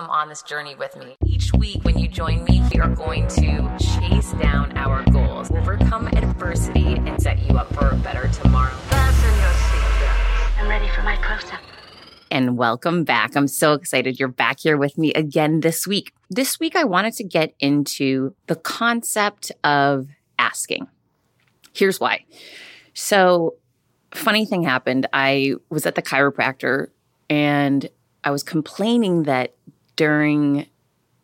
Come on this journey with me. Each week, when you join me, we are going to chase down our goals, overcome adversity, and set you up for a better tomorrow. Fasten your seatbelts. I'm ready for my close up. And welcome back. I'm so excited you're back here with me again this week. This week, I wanted to get into the concept of asking. Here's why. So, funny thing happened. I was at the chiropractor and I was complaining that during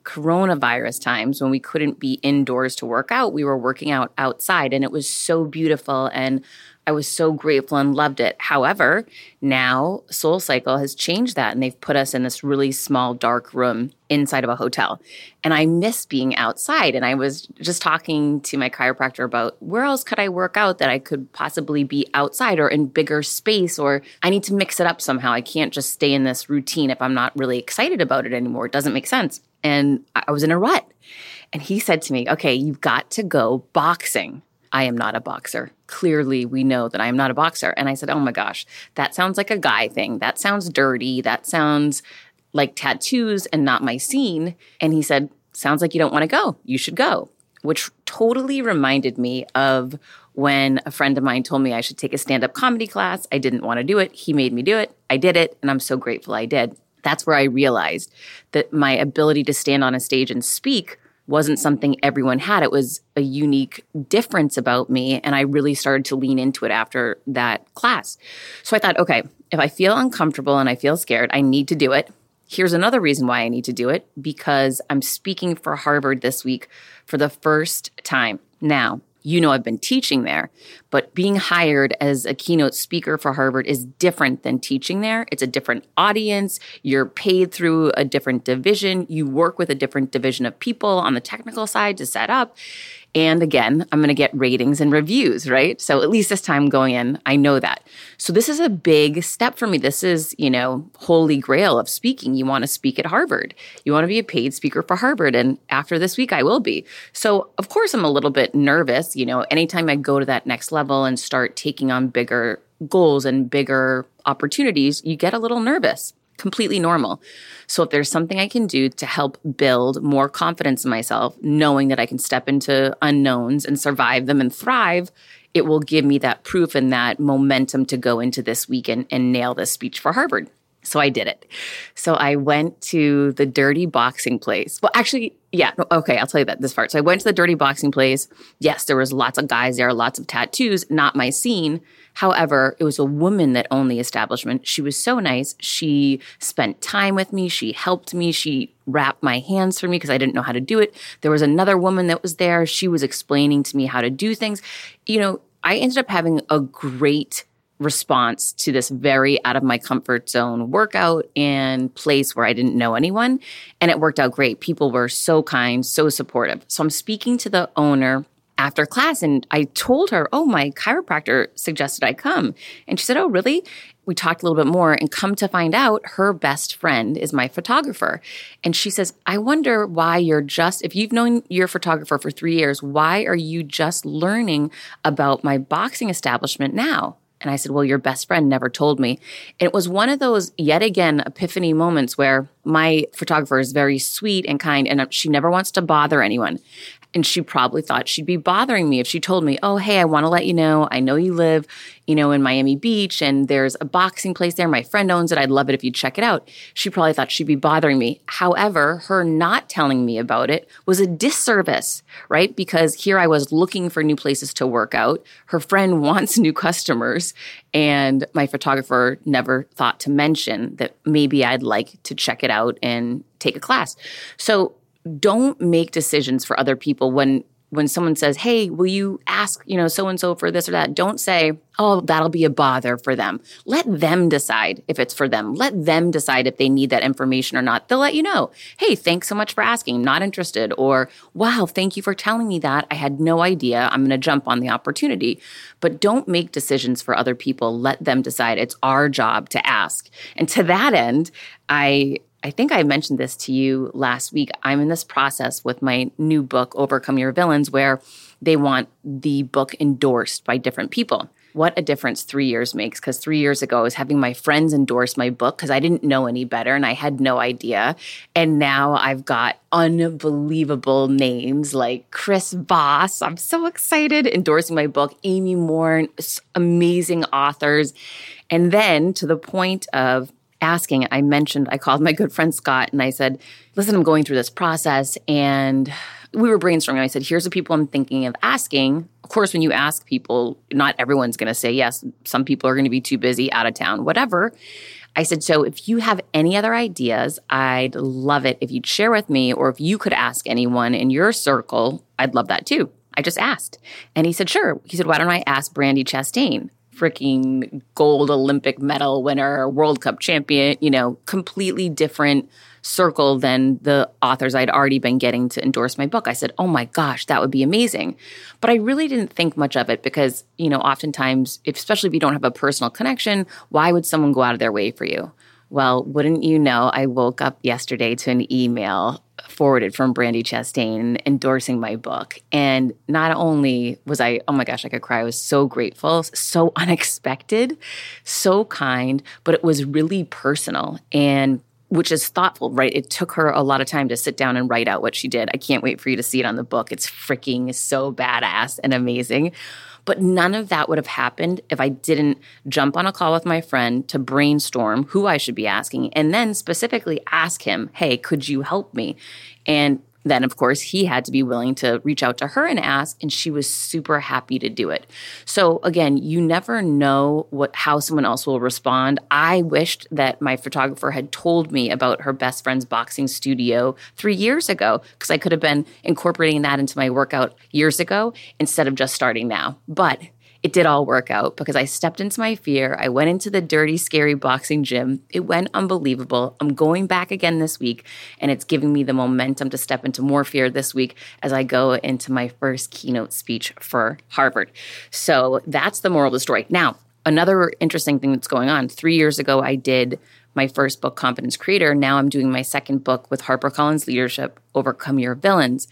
coronavirus times when we couldn't be indoors to work out, we were working out outside and it was so beautiful. And I was so grateful and loved it. However, now Soul Cycle has changed that and they've put us in this really small dark room inside of a hotel. And I miss being outside and I was just talking to my chiropractor about where else could I work out that I could possibly be outside or in bigger space or I need to mix it up somehow. I can't just stay in this routine if I'm not really excited about it anymore. It doesn't make sense and I was in a rut. And he said to me, Okay, you've got to go boxing. I am not a boxer. Clearly, we know that I am not a boxer. And I said, Oh my gosh, that sounds like a guy thing. That sounds dirty. That sounds like tattoos and not my scene. And he said, Sounds like you don't want to go. You should go, which totally reminded me of when a friend of mine told me I should take a stand up comedy class. I didn't want to do it. He made me do it. I did it. And I'm so grateful I did that's where I realized that my ability to stand on a stage and speak wasn't something everyone had. It was a unique difference about me. And I really started to lean into it after that class. So I thought, okay, if I feel uncomfortable and I feel scared, I need to do it. Here's another reason why I need to do it because I'm speaking for Harvard this week for the first time. Now, you know I've been teaching there, but being hired as a keynote speaker for Harvard is different than teaching there. It's a different audience. You're paid through a different division. You work with a different division of people on the technical side to set up. And again, I'm going to get ratings and reviews, right? So at least this time going in, I know that. So this is a big step for me. This is, you know, holy grail of speaking. You want to speak at Harvard. You want to be a paid speaker for Harvard. And after this week, I will be. So of course, I'm a little bit nervous. You know, anytime I go to that next level and start taking on bigger goals and bigger opportunities, you get a little nervous completely normal. So if there's something I can do to help build more confidence in myself, knowing that I can step into unknowns and survive them and thrive, it will give me that proof and that momentum to go into this week and, and nail this speech for Harvard. So I did it. So I went to the dirty boxing place. Well, actually, yeah, okay, I'll tell you that this part. So I went to the dirty boxing place. Yes, there was lots of guys there, lots of tattoos, not my scene. However, it was a woman that owned the establishment. She was so nice. She spent time with me. She helped me. She wrapped my hands for me because I didn't know how to do it. There was another woman that was there. She was explaining to me how to do things. You know, I ended up having a great response to this very out of my comfort zone workout and place where I didn't know anyone. And it worked out great. People were so kind, so supportive. So I'm speaking to the owner after class and I told her, Oh, my chiropractor suggested I come. And she said, Oh, really? We talked a little bit more and come to find out her best friend is my photographer. And she says, I wonder why you're just, if you've known your photographer for three years, why are you just learning about my boxing establishment now? And I said, Well, your best friend never told me. And it was one of those, yet again, epiphany moments where my photographer is very sweet and kind, and she never wants to bother anyone. And she probably thought she'd be bothering me if she told me, Oh, hey, I want to let you know, I know you live, you know, in Miami Beach and there's a boxing place there. My friend owns it. I'd love it if you'd check it out. She probably thought she'd be bothering me. However, her not telling me about it was a disservice, right? Because here I was looking for new places to work out. Her friend wants new customers. And my photographer never thought to mention that maybe I'd like to check it out and take a class. So don't make decisions for other people when when someone says, "Hey, will you ask, you know, so and so for this or that?" Don't say, "Oh, that'll be a bother for them." Let them decide if it's for them. Let them decide if they need that information or not. They'll let you know. "Hey, thanks so much for asking. Not interested." Or, "Wow, thank you for telling me that. I had no idea. I'm going to jump on the opportunity." But don't make decisions for other people. Let them decide. It's our job to ask. And to that end, I I think I mentioned this to you last week. I'm in this process with my new book, Overcome Your Villains, where they want the book endorsed by different people. what a difference three years makes. Because three years ago, I was having my friends endorse my book because I didn't know any better and I had no idea. And now I've got unbelievable names like Chris Voss. I'm so excited endorsing my book, Amy Morin, amazing authors. And then to the point of asking, I mentioned, I called my good friend Scott and I said, listen, I'm going through this process and we were brainstorming. I said, here's the people I'm thinking of asking. Of course, when you ask people, not everyone's going to say yes. Some people are going to be too busy, out of town, whatever. I said, so if you have any other ideas, I'd love it if you'd share with me, or if you could ask anyone in your circle, I'd love that too. I just asked. And he said, sure. He said, why don't I ask Brandi Chastain? Freaking gold Olympic medal winner, World Cup champion, you know, completely different circle than the authors I'd already been getting to endorse my book. I said, oh my gosh, that would be amazing. But I really didn't think much of it because, you know, oftentimes, especially if you don't have a personal connection, why would someone go out of their way for you? Well, wouldn't you know, I woke up yesterday to an email forwarded from Brandi Chastain endorsing my book. And not only was I, oh my gosh, I could cry. I was so grateful, so unexpected, so kind, but it was really personal. And which is thoughtful, right? It took her a lot of time to sit down and write out what she did. I can't wait for you to see it on the book. It's freaking so badass and amazing. But none of that would have happened if I didn't jump on a call with my friend to brainstorm who I should be asking and then specifically ask him, hey, could you help me? And then of course he had to be willing to reach out to her and ask and she was super happy to do it. So again you never know what how someone else will respond. I wished that my photographer had told me about her best friend's boxing studio three years ago because i could have been incorporating that into my workout years ago instead of just starting now. But it did all work out because I stepped into my fear. I went into the dirty, scary boxing gym. It went unbelievable. I'm going back again this week, and it's giving me the momentum to step into more fear this week as I go into my first keynote speech for Harvard. So that's the moral of the story. Now, another interesting thing that's going on three years ago, I did my first book, Confidence Creator. Now I'm doing my second book with HarperCollins Leadership, Overcome Your Villains.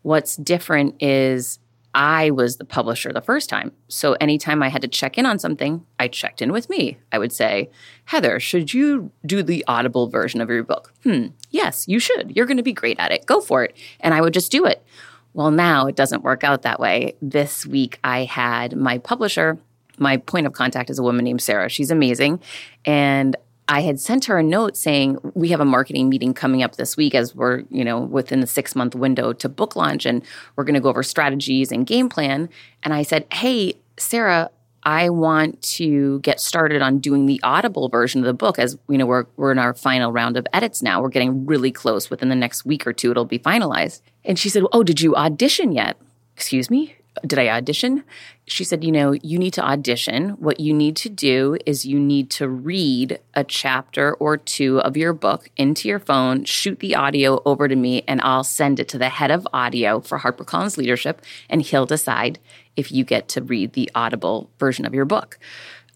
What's different is I was the publisher the first time. So anytime I had to check in on something, I checked in with me. I would say, Heather, should you do the audible version of your book? Hmm, yes, you should. You're going to be great at it. Go for it. And I would just do it. Well, now it doesn't work out that way. This week I had my publisher, my point of contact is a woman named Sarah. She's amazing. And I had sent her a note saying we have a marketing meeting coming up this week as we're, you know, within the 6 month window to book launch and we're going to go over strategies and game plan and I said, "Hey, Sarah, I want to get started on doing the audible version of the book as you know we're we're in our final round of edits now. We're getting really close within the next week or two it'll be finalized." And she said, "Oh, did you audition yet?" Excuse me? Did I audition? She said, you know, you need to audition. What you need to do is you need to read a chapter or two of your book into your phone, shoot the audio over to me, and I'll send it to the head of audio for HarperCollins Leadership, and he'll decide if you get to read the audible version of your book.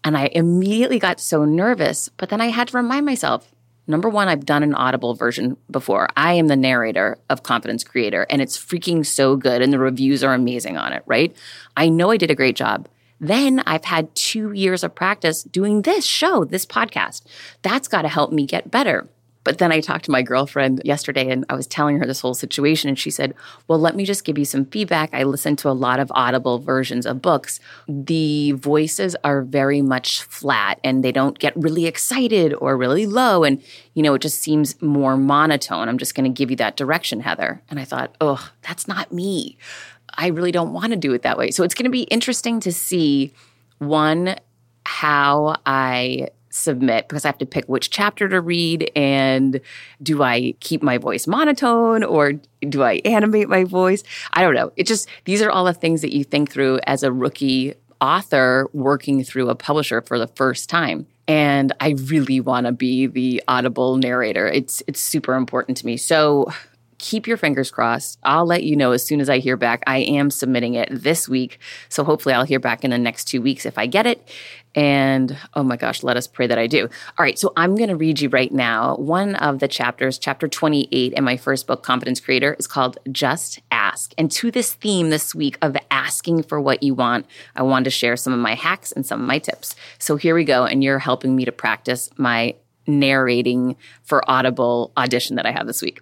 And I immediately got so nervous, but then I had to remind myself Number one, I've done an audible version before. I am the narrator of Confidence Creator, and it's freaking so good, and the reviews are amazing on it, right? I know I did a great job. Then I've had two years of practice doing this show, this podcast. That's got to help me get better. But then I talked to my girlfriend yesterday and I was telling her this whole situation. And she said, Well, let me just give you some feedback. I listen to a lot of audible versions of books. The voices are very much flat and they don't get really excited or really low. And, you know, it just seems more monotone. I'm just going to give you that direction, Heather. And I thought, Oh, that's not me. I really don't want to do it that way. So it's going to be interesting to see one, how I submit because I have to pick which chapter to read and do I keep my voice monotone or do I animate my voice? I don't know. It just these are all the things that you think through as a rookie author working through a publisher for the first time. And I really want to be the audible narrator. It's it's super important to me. So keep your fingers crossed. I'll let you know as soon as I hear back. I am submitting it this week. So hopefully I'll hear back in the next two weeks if I get it. And oh my gosh, let us pray that I do. All right. So I'm going to read you right now one of the chapters, chapter 28 in my first book, Confidence Creator, is called Just Ask. And to this theme this week of asking for what you want, I wanted to share some of my hacks and some of my tips. So here we go. And you're helping me to practice my narrating for Audible audition that I have this week.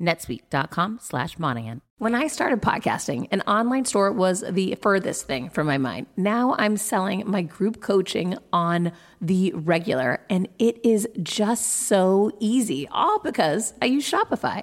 netsuite.com slash Monahan. When I started podcasting, an online store was the furthest thing from my mind. Now I'm selling my group coaching on the regular, and it is just so easy, all because I use Shopify.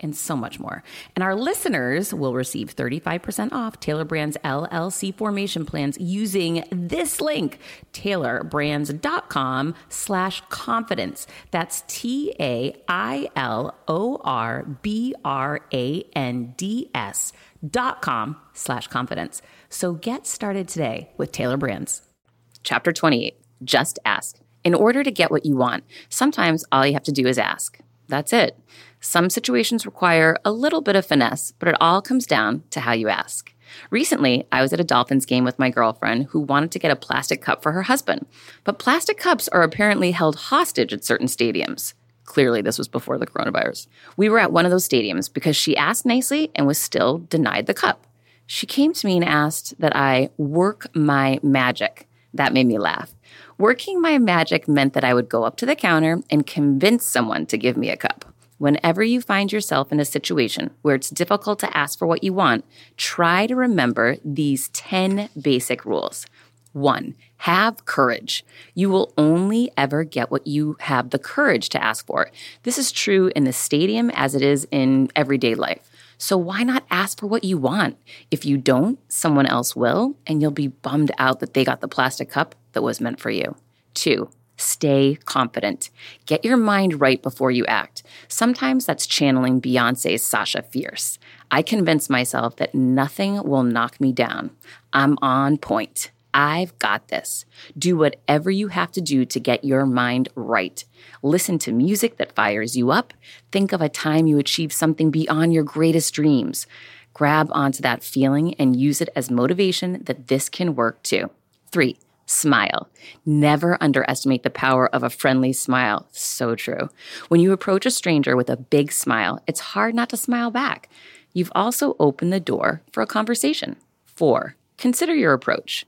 and so much more. And our listeners will receive 35% off Tailor Brands LLC formation plans using this link, tailorbrands.com slash confidence. That's T-A-I-L-O-R-B-R-A-N-D-S dot com slash confidence. So get started today with Tailor Brands. Chapter 28, Just Ask. In order to get what you want, sometimes all you have to do is ask. That's it. Some situations require a little bit of finesse, but it all comes down to how you ask. Recently, I was at a Dolphins game with my girlfriend who wanted to get a plastic cup for her husband, but plastic cups are apparently held hostage at certain stadiums. Clearly, this was before the coronavirus. We were at one of those stadiums because she asked nicely and was still denied the cup. She came to me and asked that I work my magic. That made me laugh. Working my magic meant that I would go up to the counter and convince someone to give me a cup. Whenever you find yourself in a situation where it's difficult to ask for what you want, try to remember these 10 basic rules. One, have courage. You will only ever get what you have the courage to ask for. This is true in the stadium as it is in everyday life. So why not ask for what you want? If you don't, someone else will, and you'll be bummed out that they got the plastic cup that was meant for you. Two, Stay confident. Get your mind right before you act. Sometimes that's channeling Beyonce's Sasha Fierce. I convince myself that nothing will knock me down. I'm on point. I've got this. Do whatever you have to do to get your mind right. Listen to music that fires you up. Think of a time you achieved something beyond your greatest dreams. Grab onto that feeling and use it as motivation that this can work too. Three, Smile. Never underestimate the power of a friendly smile. So true. When you approach a stranger with a big smile, it's hard not to smile back. You've also opened the door for a conversation. Four, consider your approach.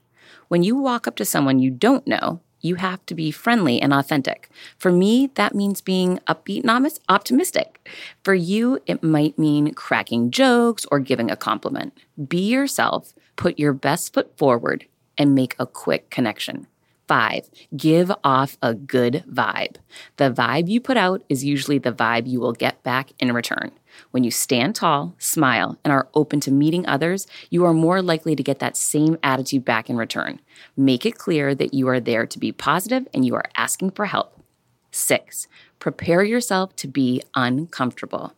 When you walk up to someone you don't know, you have to be friendly and authentic. For me, that means being upbeat and optimistic. For you, it might mean cracking jokes or giving a compliment. Be yourself, put your best foot forward, and make a quick connection. Five, give off a good vibe. The vibe you put out is usually the vibe you will get back in return. When you stand tall, smile, and are open to meeting others, you are more likely to get that same attitude back in return. Make it clear that you are there to be positive and you are asking for help. Six, prepare yourself to be uncomfortable.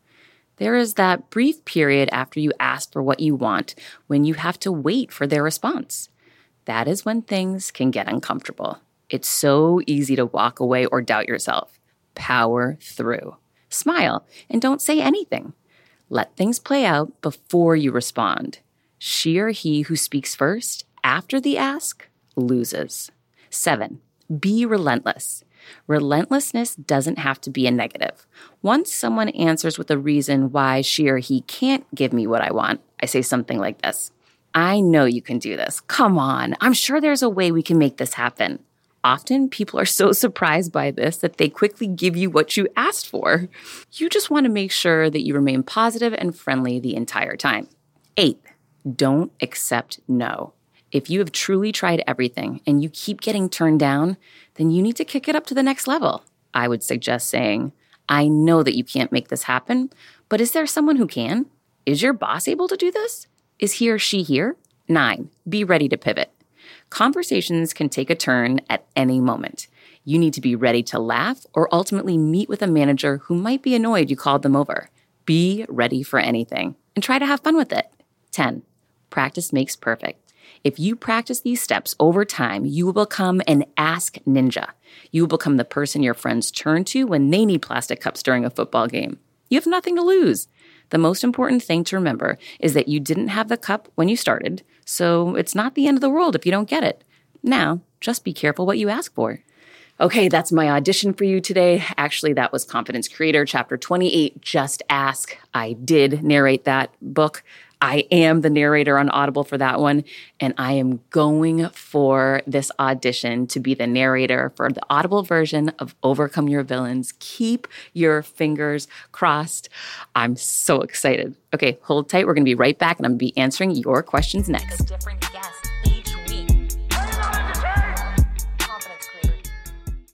There is that brief period after you ask for what you want when you have to wait for their response that is when things can get uncomfortable. It's so easy to walk away or doubt yourself. Power through. Smile and don't say anything. Let things play out before you respond. She or he who speaks first after the ask loses. Seven, be relentless. Relentlessness doesn't have to be a negative. Once someone answers with a reason why she or he can't give me what I want, I say something like this I know you can do this. Come on. I'm sure there's a way we can make this happen. Often people are so surprised by this that they quickly give you what you asked for. You just want to make sure that you remain positive and friendly the entire time. Eight, don't accept no. If you have truly tried everything and you keep getting turned down, then you need to kick it up to the next level. I would suggest saying, I know that you can't make this happen, but is there someone who can? Is your boss able to do this? Is he or she here? Nine, be ready to pivot. Conversations can take a turn at any moment. You need to be ready to laugh or ultimately meet with a manager who might be annoyed you called them over. Be ready for anything and try to have fun with it. 10. Practice makes perfect. If you practice these steps over time, you will become an ask ninja. You will become the person your friends turn to when they need plastic cups during a football game. You have nothing to lose. The most important thing to remember is that you didn't have the cup when you started, so it's not the end of the world if you don't get it. Now, just be careful what you ask for. Okay, that's my audition for you today. Actually, that was Confidence Creator, chapter 28, Just Ask. I did narrate that book. I am the narrator on Audible for that one, and I am going for this audition to be the narrator for the Audible version of Overcome Your Villains. Keep your fingers crossed. I'm so excited. Okay, hold tight. We're going to be right back, and I'm going to be answering your questions next.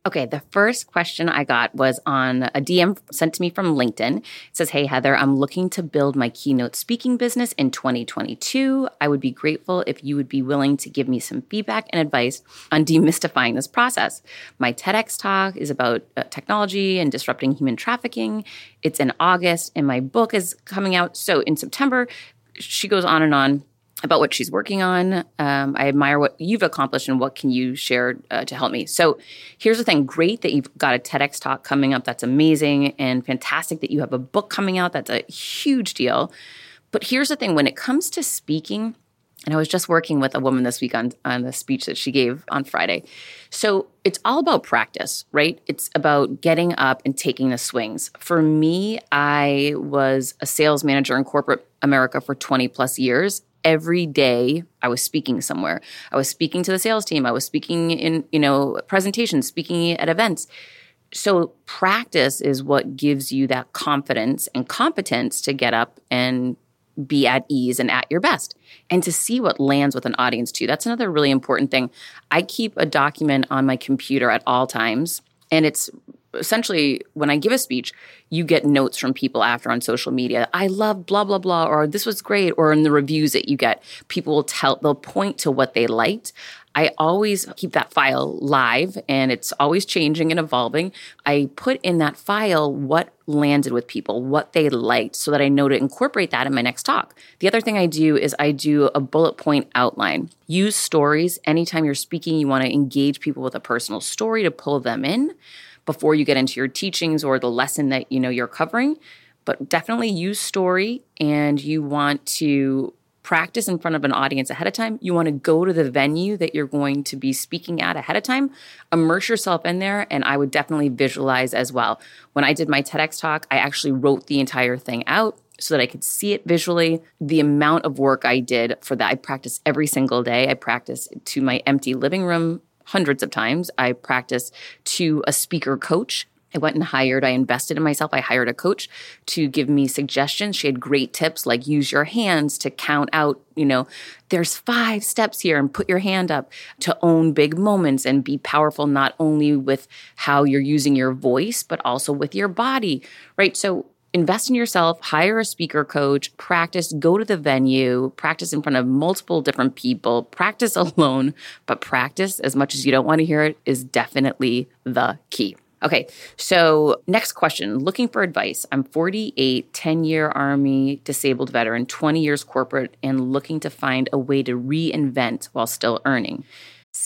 Okay, the first question I got was on a DM sent to me from LinkedIn. It says, Hey, Heather, I'm looking to build my keynote speaking business in 2022. I would be grateful if you would be willing to give me some feedback and advice on demystifying this process. My TEDx talk is about uh, technology and disrupting human trafficking. It's in August, and my book is coming out. So in September, she goes on and on about what she's working on. Um, I admire what you've accomplished and what can you share uh, to help me. So here's the thing great that you've got a TEDx talk coming up. That's amazing and fantastic that you have a book coming out. That's a huge deal. But here's the thing when it comes to speaking, and I was just working with a woman this week on, on the speech that she gave on Friday. So it's all about practice, right? It's about getting up and taking the swings. For me, I was a sales manager in corporate America for 20 plus years every day I was speaking somewhere. I was speaking to the sales team. I was speaking in, you know, presentations, speaking at events. So practice is what gives you that confidence and competence to get up and be at ease and at your best and to see what lands with an audience too. That's another really important thing. I keep a document on my computer at all times and it's essentially when I give a speech, you get notes from people after on social media. I love blah blah blah, or this was great, or in the reviews that you get, people will tell they'll point to what they liked. I always keep that file live and it's always changing and evolving. I put in that file what landed with people, what they liked, so that I know to incorporate that in my next talk. The other thing I do is I do a bullet point outline. Use stories. Anytime you're speaking, you want to engage people with a personal story to pull them in before you get into your teachings or the lesson that you know you're covering but definitely use story and you want to practice in front of an audience ahead of time. You want to go to the venue that you're going to be speaking at ahead of time, immerse yourself in there, and I would definitely visualize as well. When I did my TEDx talk, I actually wrote the entire thing out so that I could see it visually. The amount of work I did for that, I practice every single day. I practice to my empty living room hundreds of times. I practice to a speaker coach. I went and hired, I invested in myself. I hired a coach to give me suggestions. She had great tips like use your hands to count out, you know, there's five steps here and put your hand up to own big moments and be powerful, not only with how you're using your voice, but also with your body, right? So invest in yourself, hire a speaker coach, practice, go to the venue, practice in front of multiple different people, practice alone, but practice as much as you don't want to hear it is definitely the key. Okay, so next question looking for advice. I'm 48, 10 year Army disabled veteran, 20 years corporate, and looking to find a way to reinvent while still earning.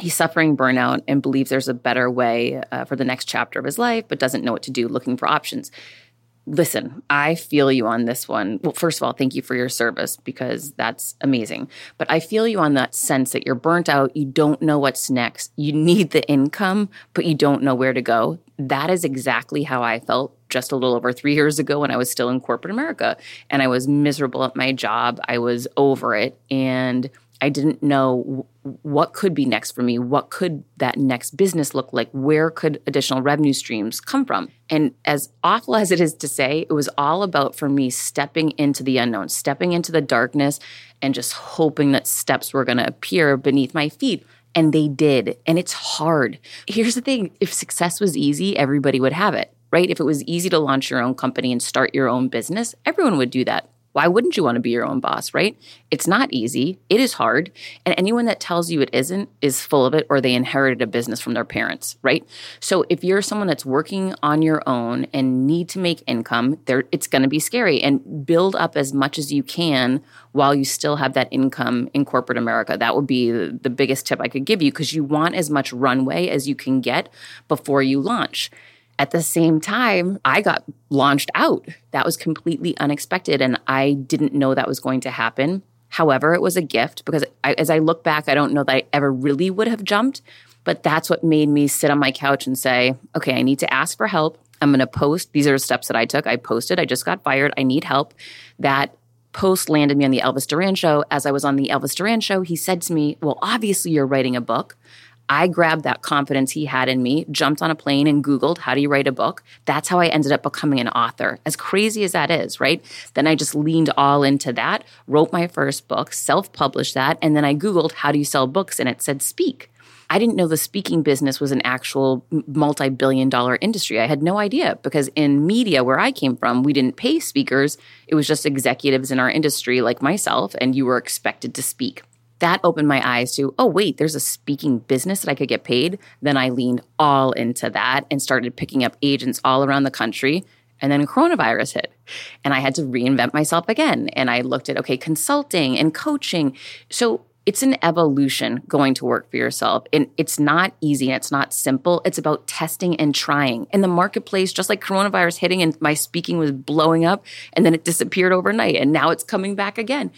he's suffering burnout and believes there's a better way uh, for the next chapter of his life, but doesn't know what to do, looking for options. Listen, I feel you on this one. Well, first of all, thank you for your service because that's amazing. But I feel you on that sense that you're burnt out, you don't know what's next, you need the income, but you don't know where to go. That is exactly how I felt just a little over three years ago when I was still in corporate America. And I was miserable at my job, I was over it. And I didn't know what could be next for me. What could that next business look like? Where could additional revenue streams come from? And as awful as it is to say, it was all about for me stepping into the unknown, stepping into the darkness, and just hoping that steps were going to appear beneath my feet. And they did. And it's hard. Here's the thing if success was easy, everybody would have it, right? If it was easy to launch your own company and start your own business, everyone would do that Why wouldn't you want to be your own boss, right? It's not easy. It is hard. And anyone that tells you it isn't is full of it or they inherited a business from their parents, right? So if you're someone that's working on your own and need to make income, there it's going to be scary and build up as much as you can while you still have that income in corporate America. That would be the, the biggest tip I could give you because you want as much runway as you can get before you launch. At the same time, I got launched out. That was completely unexpected, and I didn't know that was going to happen. However, it was a gift because I, as I look back, I don't know that I ever really would have jumped, but that's what made me sit on my couch and say, okay, I need to ask for help. I'm going to post. These are the steps that I took. I posted, I just got fired. I need help. That post landed me on the Elvis Duran show. As I was on the Elvis Duran show, he said to me, Well, obviously you're writing a book. I grabbed that confidence he had in me, jumped on a plane and Googled, how do you write a book? That's how I ended up becoming an author. As crazy as that is, right? Then I just leaned all into that, wrote my first book, self published that, and then I Googled, how do you sell books? And it said speak. I didn't know the speaking business was an actual multi billion dollar industry. I had no idea because in media, where I came from, we didn't pay speakers. It was just executives in our industry like myself, and you were expected to speak that opened my eyes to, oh, wait, there's a speaking business that I could get paid. Then I leaned all into that and started picking up agents all around the country. And then coronavirus hit and I had to reinvent myself again. And I looked at, okay, consulting and coaching. So it's an evolution going to work for yourself. And it's not easy and it's not simple. It's about testing and trying. In the marketplace, just like coronavirus hitting and my speaking was blowing up and then it disappeared overnight and now it's coming back again.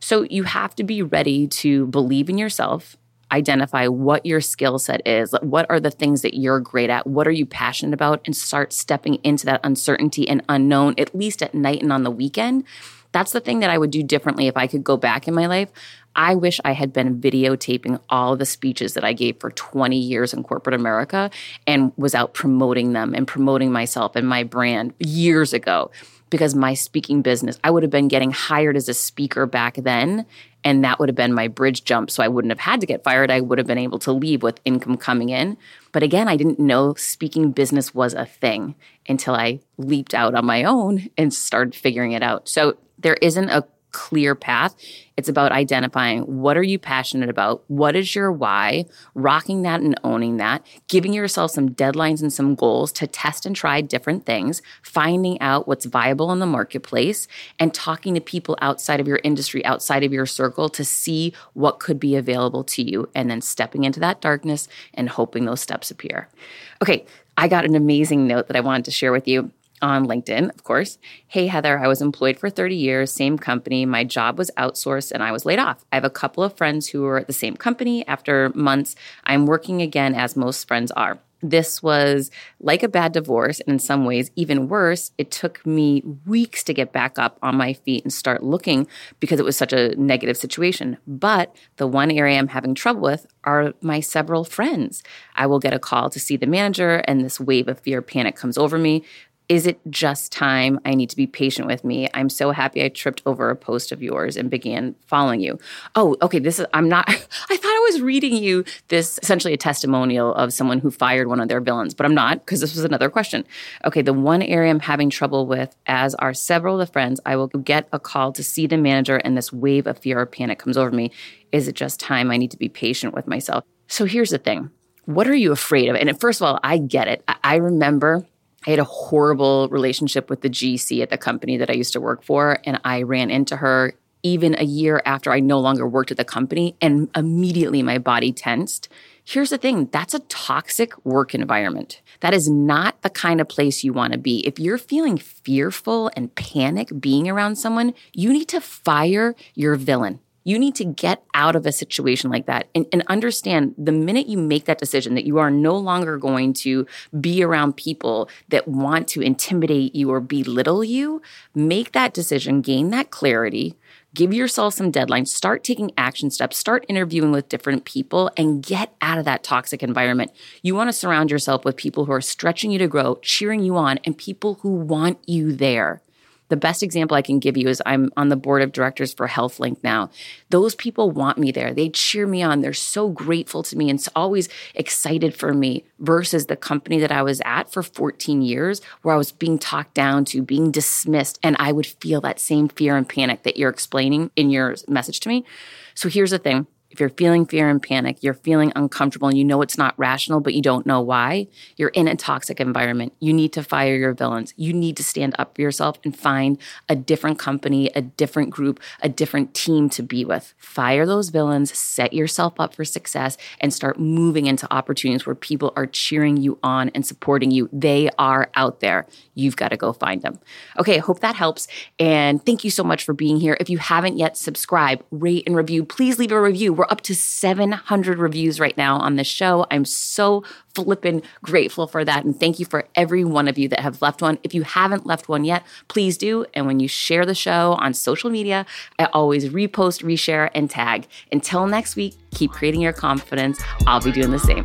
So you have to be ready to believe in yourself, identify what your skill set is, what are the things that you're great at, what are you passionate about, and start stepping into that uncertainty and unknown, at least at night and on the weekend. That's the thing that I would do differently if I could go back in my life. I wish I had been videotaping all the speeches that I gave for 20 years in corporate America and was out promoting them and promoting myself and my brand years ago because my speaking business, I would have been getting hired as a speaker back then. And that would have been my bridge jump. So I wouldn't have had to get fired. I would have been able to leave with income coming in. But again, I didn't know speaking business was a thing until I leaped out on my own and started figuring it out. So there isn't a clear path. It's about identifying what are you passionate about? What is your why? Rocking that and owning that, giving yourself some deadlines and some goals to test and try different things, finding out what's viable in the marketplace and talking to people outside of your industry, outside of your circle to see what could be available to you and then stepping into that darkness and hoping those steps appear. Okay, I got an amazing note that I wanted to share with you on LinkedIn, of course. Hey, Heather, I was employed for 30 years, same company. My job was outsourced and I was laid off. I have a couple of friends who were at the same company. After months, I'm working again, as most friends are. This was like a bad divorce, and in some ways, even worse. It took me weeks to get back up on my feet and start looking because it was such a negative situation. But the one area I'm having trouble with are my several friends. I will get a call to see the manager, and this wave of fear panic comes over me is it just time? I need to be patient with me. I'm so happy I tripped over a post of yours and began following you. Oh, okay. This is, I'm not, I thought I was reading you this essentially a testimonial of someone who fired one of their villains, but I'm not because this was another question. Okay. The one area I'm having trouble with, as are several of the friends, I will get a call to see the manager and this wave of fear or panic comes over me. Is it just time? I need to be patient with myself. So here's the thing. What are you afraid of? And first of all, I get it. I remember I had a horrible relationship with the GC at the company that I used to work for. And I ran into her even a year after I no longer worked at the company. And immediately my body tensed. Here's the thing that's a toxic work environment. That is not the kind of place you want to be. If you're feeling fearful and panic being around someone, you need to fire your villain. You need to get out of a situation like that and, and, understand the minute you make that decision that you are no longer going to be around people that want to intimidate you or belittle you, make that decision, gain that clarity, give yourself some deadlines, start taking action steps, start interviewing with different people, and get out of that toxic environment. You want to surround yourself with people who are stretching you to grow, cheering you on, and people who want you there. The best example I can give you is I'm on the board of directors for HealthLynked now. Those people want me there. They cheer me on. They're so grateful to me and always excited for me versus the company that I was at for 14 years where I was being talked down to, being dismissed. And I would feel that same fear and panic that you're explaining in your message to me. So here's the thing if you're feeling fear and panic, you're feeling uncomfortable and you know it's not rational, but you don't know why, you're in a toxic environment. You need to fire your villains. You need to stand up for yourself and find a different company, a different group, a different team to be with. Fire those villains, set yourself up for success, and start moving into opportunities where people are cheering you on and supporting you. They are out there. You've got to go find them. Okay, I hope that helps. And thank you so much for being here. If you haven't yet, subscribe, rate, and review. Please leave a review. We're up to 700 reviews right now on this show. I'm so flippin' grateful for that. And thank you for every one of you that have left one. If you haven't left one yet, please do. And when you share the show on social media, I always repost, reshare, and tag. Until next week, keep creating your confidence. I'll be doing the same.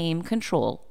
control